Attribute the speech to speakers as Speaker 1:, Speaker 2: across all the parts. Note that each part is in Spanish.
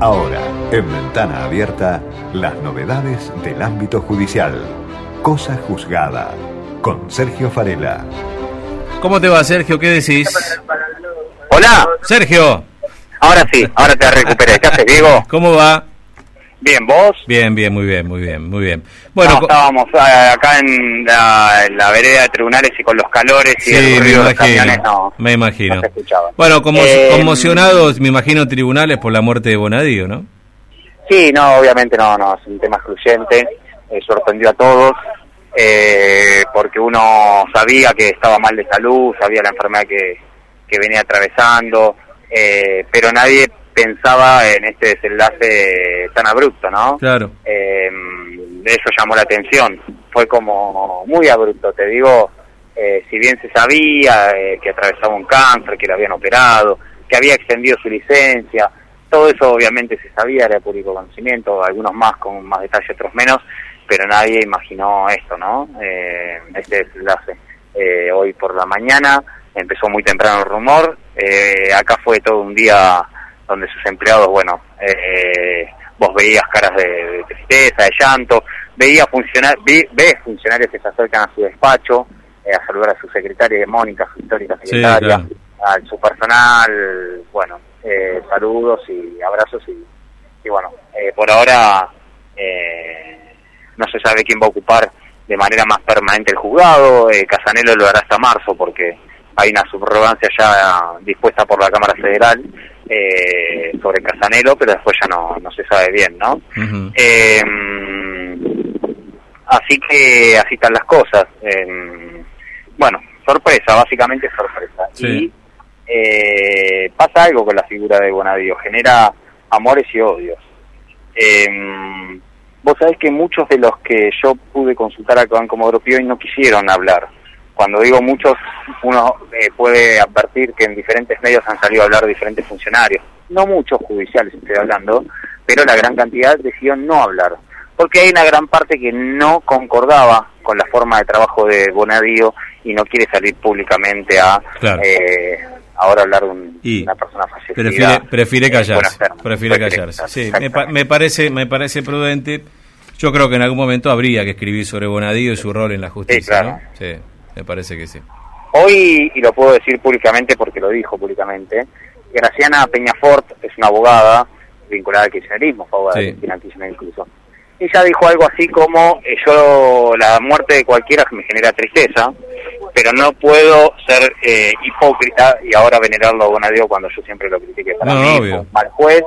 Speaker 1: Ahora, en ventana abierta, las novedades del ámbito judicial. Cosa juzgada. Con Sergio Farela.
Speaker 2: ¿Cómo te va, Sergio? ¿Qué decís?
Speaker 3: Hola.
Speaker 2: Sergio.
Speaker 3: Ahora sí, ahora te recuperé. ¿Qué haces, Diego?
Speaker 2: ¿Cómo va?
Speaker 3: Bien, ¿vos?
Speaker 2: Bien, bien, muy bien, muy bien, muy bien.
Speaker 3: Bueno, estábamos eh, acá en la, vereda de tribunales y con los calores y el ruido de los camiones, no,
Speaker 2: me imagino. bueno, como eh, conmocionados, me imagino, tribunales por la muerte de Bonadío, ¿no?
Speaker 3: Sí, no, obviamente no, no, es un tema excluyente, eh, sorprendió a todos, porque uno sabía que estaba mal de salud, sabía la enfermedad que, que venía atravesando, pero nadie pensaba en este desenlace tan abrupto, ¿no?
Speaker 2: Claro.
Speaker 3: Eh, eso llamó la atención. Fue como muy abrupto, te digo, eh, si bien se sabía eh, que atravesaba un cáncer, que lo habían operado, que había extendido su licencia, todo eso obviamente se sabía, era público conocimiento, algunos más con más detalle, otros menos, pero nadie imaginó esto, ¿no? Eh, este desenlace. hoy por la mañana empezó muy temprano el rumor, acá fue todo un día donde sus empleados, bueno, eh, vos veías caras de, tristeza, de llanto, veías funcionar, ves funcionarios que se acercan a su despacho eh, a saludar a su secretaria, Mónica, su histórica secretaria, a su personal, bueno, eh, saludos y abrazos y, bueno, por ahora no se sabe quién va a ocupar de manera más permanente el juzgado, Casanelo lo hará hasta marzo porque hay una subrogancia ya dispuesta por la Cámara Federal eh, sobre Casanelo, pero después ya no, no se sabe bien, ¿no? Eh, así que así están las cosas. Eh, bueno, sorpresa, básicamente sorpresa. Y eh, pasa algo con la figura de Bonadío, genera amores y odios. vos sabés que muchos de los que yo pude consultar a Banco Modropio y no quisieron hablar cuando digo muchos, uno eh, puede advertir que en diferentes medios han salido a hablar diferentes funcionarios. No muchos judiciales estoy hablando, pero la gran cantidad decidió no hablar. Porque hay una gran parte que no concordaba con la forma de trabajo de Bonadío y no quiere salir públicamente a eh, ahora hablar de una persona fallecida.
Speaker 2: Prefiere, prefiere callarse. Prefiere callarse. Sí, me, parece, me parece prudente. Yo creo que en algún momento habría que escribir sobre Bonadío y su rol en la justicia. ¿no? sí. Me parece que sí.
Speaker 3: Hoy, y lo puedo decir públicamente porque lo dijo públicamente, Graciana Peñafort es una abogada vinculada al kirchnerismo, abogada sí. al incluso. Ella dijo algo así como, eh, yo la muerte de cualquiera me genera tristeza, pero no puedo ser eh, hipócrita y ahora venerarlo a Bonadío cuando yo siempre lo critiqué para mí, mal juez.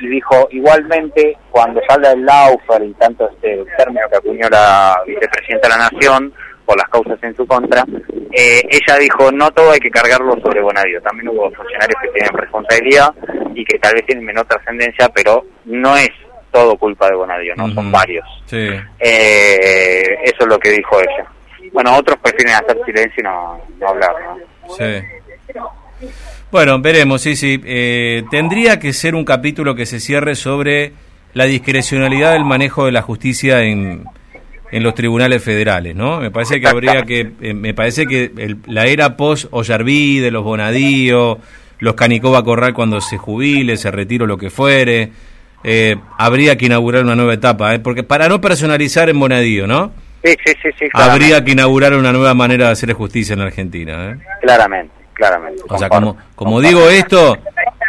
Speaker 3: Y dijo, igualmente, cuando salga el Laufer y tanto este término que acuñó la vicepresidenta de la Nación, por las causas en su contra, eh, ella dijo, no todo hay que cargarlo sobre Bonadio, también hubo funcionarios que tienen responsabilidad y que tal vez tienen menor trascendencia, pero no es todo culpa de Bonadio, ¿no? Son varios.
Speaker 2: Sí.
Speaker 3: Eh, eso es lo que dijo ella. Bueno, otros prefieren hacer silencio y no, hablar, ¿no?
Speaker 2: Sí. Bueno, veremos, sí, sí. Eh, tendría que ser un capítulo que se cierre sobre la discrecionalidad del manejo de la justicia en, en los tribunales federales, ¿no? Me parece que habría que, eh, me parece que la era post de los Bonadío, los Canicova Corral cuando se jubile, se retire lo que fuere, eh, habría que inaugurar una nueva etapa, ¿eh? porque para no personalizar en Bonadío, ¿no?
Speaker 3: Sí, sí, sí, sí
Speaker 2: Habría que inaugurar una nueva manera de hacer justicia en Argentina, ¿eh?
Speaker 3: Claramente, claramente. O
Speaker 2: sea, como, como digo esto,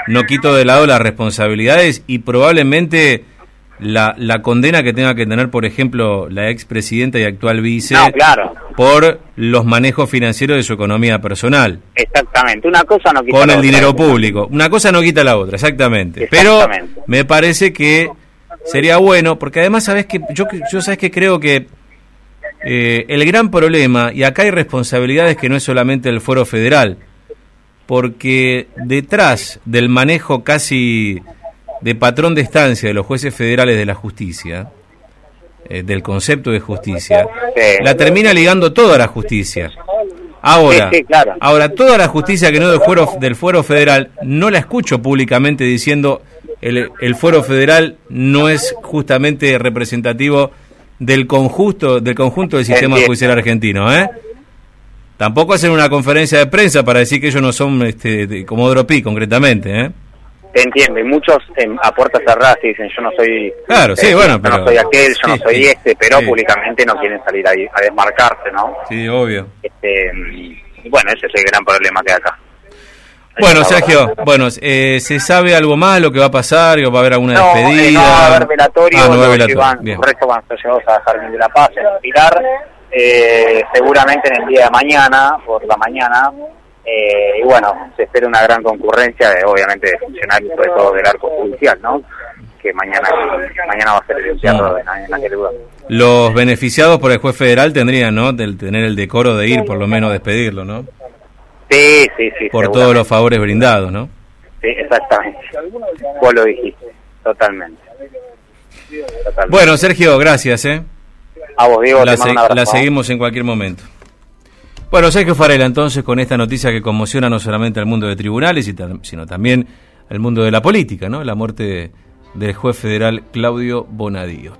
Speaker 2: no quito de lado las responsabilidades y probablemente la, la condena que tenga que tener, por ejemplo, la expresidenta y actual vice por los manejos financieros de su economía personal.
Speaker 3: Exactamente, una cosa no quita
Speaker 2: Con el dinero público. Una cosa no quita la otra, exactamente. Pero me parece que sería bueno, porque además, sabes que yo, yo sabes que creo que eh, el gran problema, y acá hay responsabilidades que no es solamente el foro federal, porque detrás del manejo casi de patrón de estancia de los jueces federales de la justicia, eh, del concepto de justicia, la termina ligando toda la justicia. Ahora, ahora toda la justicia que no del fuero, del fuero federal, no la escucho públicamente diciendo el, el fuero federal no es justamente representativo del conjunto del conjunto del sistema judicial argentino, ¿eh? Tampoco hacen una conferencia de prensa para decir que ellos no son este, como Dropi, concretamente, ¿eh?
Speaker 3: Te entiendo, y muchos a puertas cerradas dicen, yo no soy...
Speaker 2: Claro, sí,
Speaker 3: eh,
Speaker 2: bueno,
Speaker 3: yo no soy aquel, yo no soy este, pero públicamente no quieren salir ahí a desmarcarse, ¿no?
Speaker 2: Sí, obvio.
Speaker 3: Este, y bueno, ese es el gran problema que hay acá.
Speaker 2: Bueno, Sergio, bueno, eh, ¿se sabe algo más lo que va a pasar? ¿Va a haber alguna despedida?
Speaker 3: Eh, no, va a haber velatorio,
Speaker 2: ah, no
Speaker 3: los,
Speaker 2: velatorio.
Speaker 3: Van, los restos van a ser llevados a Jardín de la Paz, en Pilar, eh, seguramente en el día de mañana, por la mañana, eh, y bueno, se espera una gran concurrencia, de, obviamente, de funcionarios, sobre todo del arco judicial, ¿no? Que mañana mañana va a ser el
Speaker 2: Mm.
Speaker 3: en, en aquel lugar.
Speaker 2: Los beneficiados por el juez federal tendrían, ¿no? Del tener el decoro de ir, por lo menos despedirlo, ¿no?
Speaker 3: Sí, sí, sí.
Speaker 2: Por todos los favores brindados, ¿no?
Speaker 3: Sí, exactamente. Vos lo dijiste, totalmente. Totalmente.
Speaker 2: Bueno, Sergio, gracias, ¿eh?
Speaker 3: a vos, Diego,
Speaker 2: La,
Speaker 3: te mando
Speaker 2: se-
Speaker 3: un abrazo.
Speaker 2: la seguimos en cualquier momento. Bueno, Sergio Farela, entonces, con esta noticia que conmociona no solamente al mundo de tribunales, sino también al mundo de la política, ¿no? La muerte del juez federal Claudio Bonadío.